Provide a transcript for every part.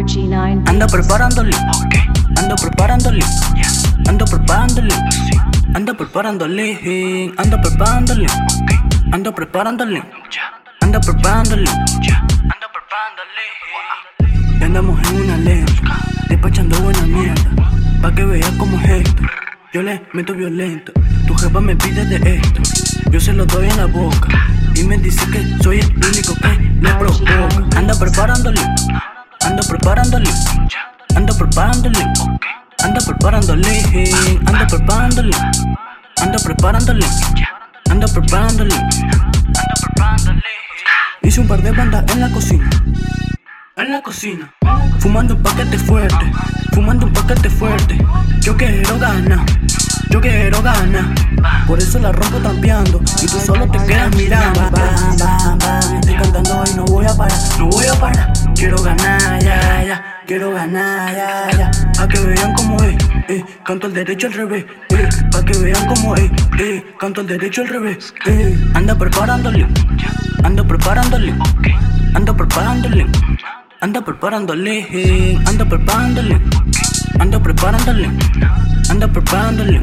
Ando link. Ando link. Ando link. Ando link. Ando link. Ando link. Ando link. Y andamos en una lenta, despachando buena mierda. Pa' que veas cómo es esto. Yo le meto violento. Tu jefa me pide de esto. Yo se lo doy en la boca. Y me dice que soy el único que le provoca. Anda link. Ando link. Ando link. Ando link. Ando link. Ando link. Ando link. Ando link. Hice un par de bandas en la cocina. En la cocina. Fumando un paquete fuerte. Fumando un paquete fuerte. Yo quiero ganar. Yo quiero ganar. Por eso la rompo tampeando. Y tú solo te quedas mirando. Bam, bam, bam. Estoy cantando y no voy a parar. No voy a parar. Quiero ganar. Quiero ganar, ya, ya. A que vean cómo es. Eh, canto el derecho al revés. Eh, pa' que vean cómo es. Eh, canto el derecho al revés. Eh, anda preparándole. Ando preparándole. Ando preparándole. Ando preparándole. Ando preparándole. Ando preparándole. Ando preparándole.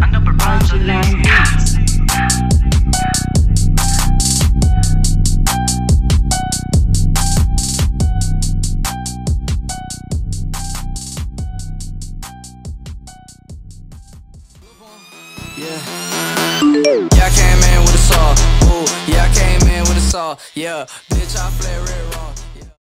Ando preparándole. Yeah, I came in with a saw. Ooh, yeah, I came in with a saw. Yeah, bitch, I flare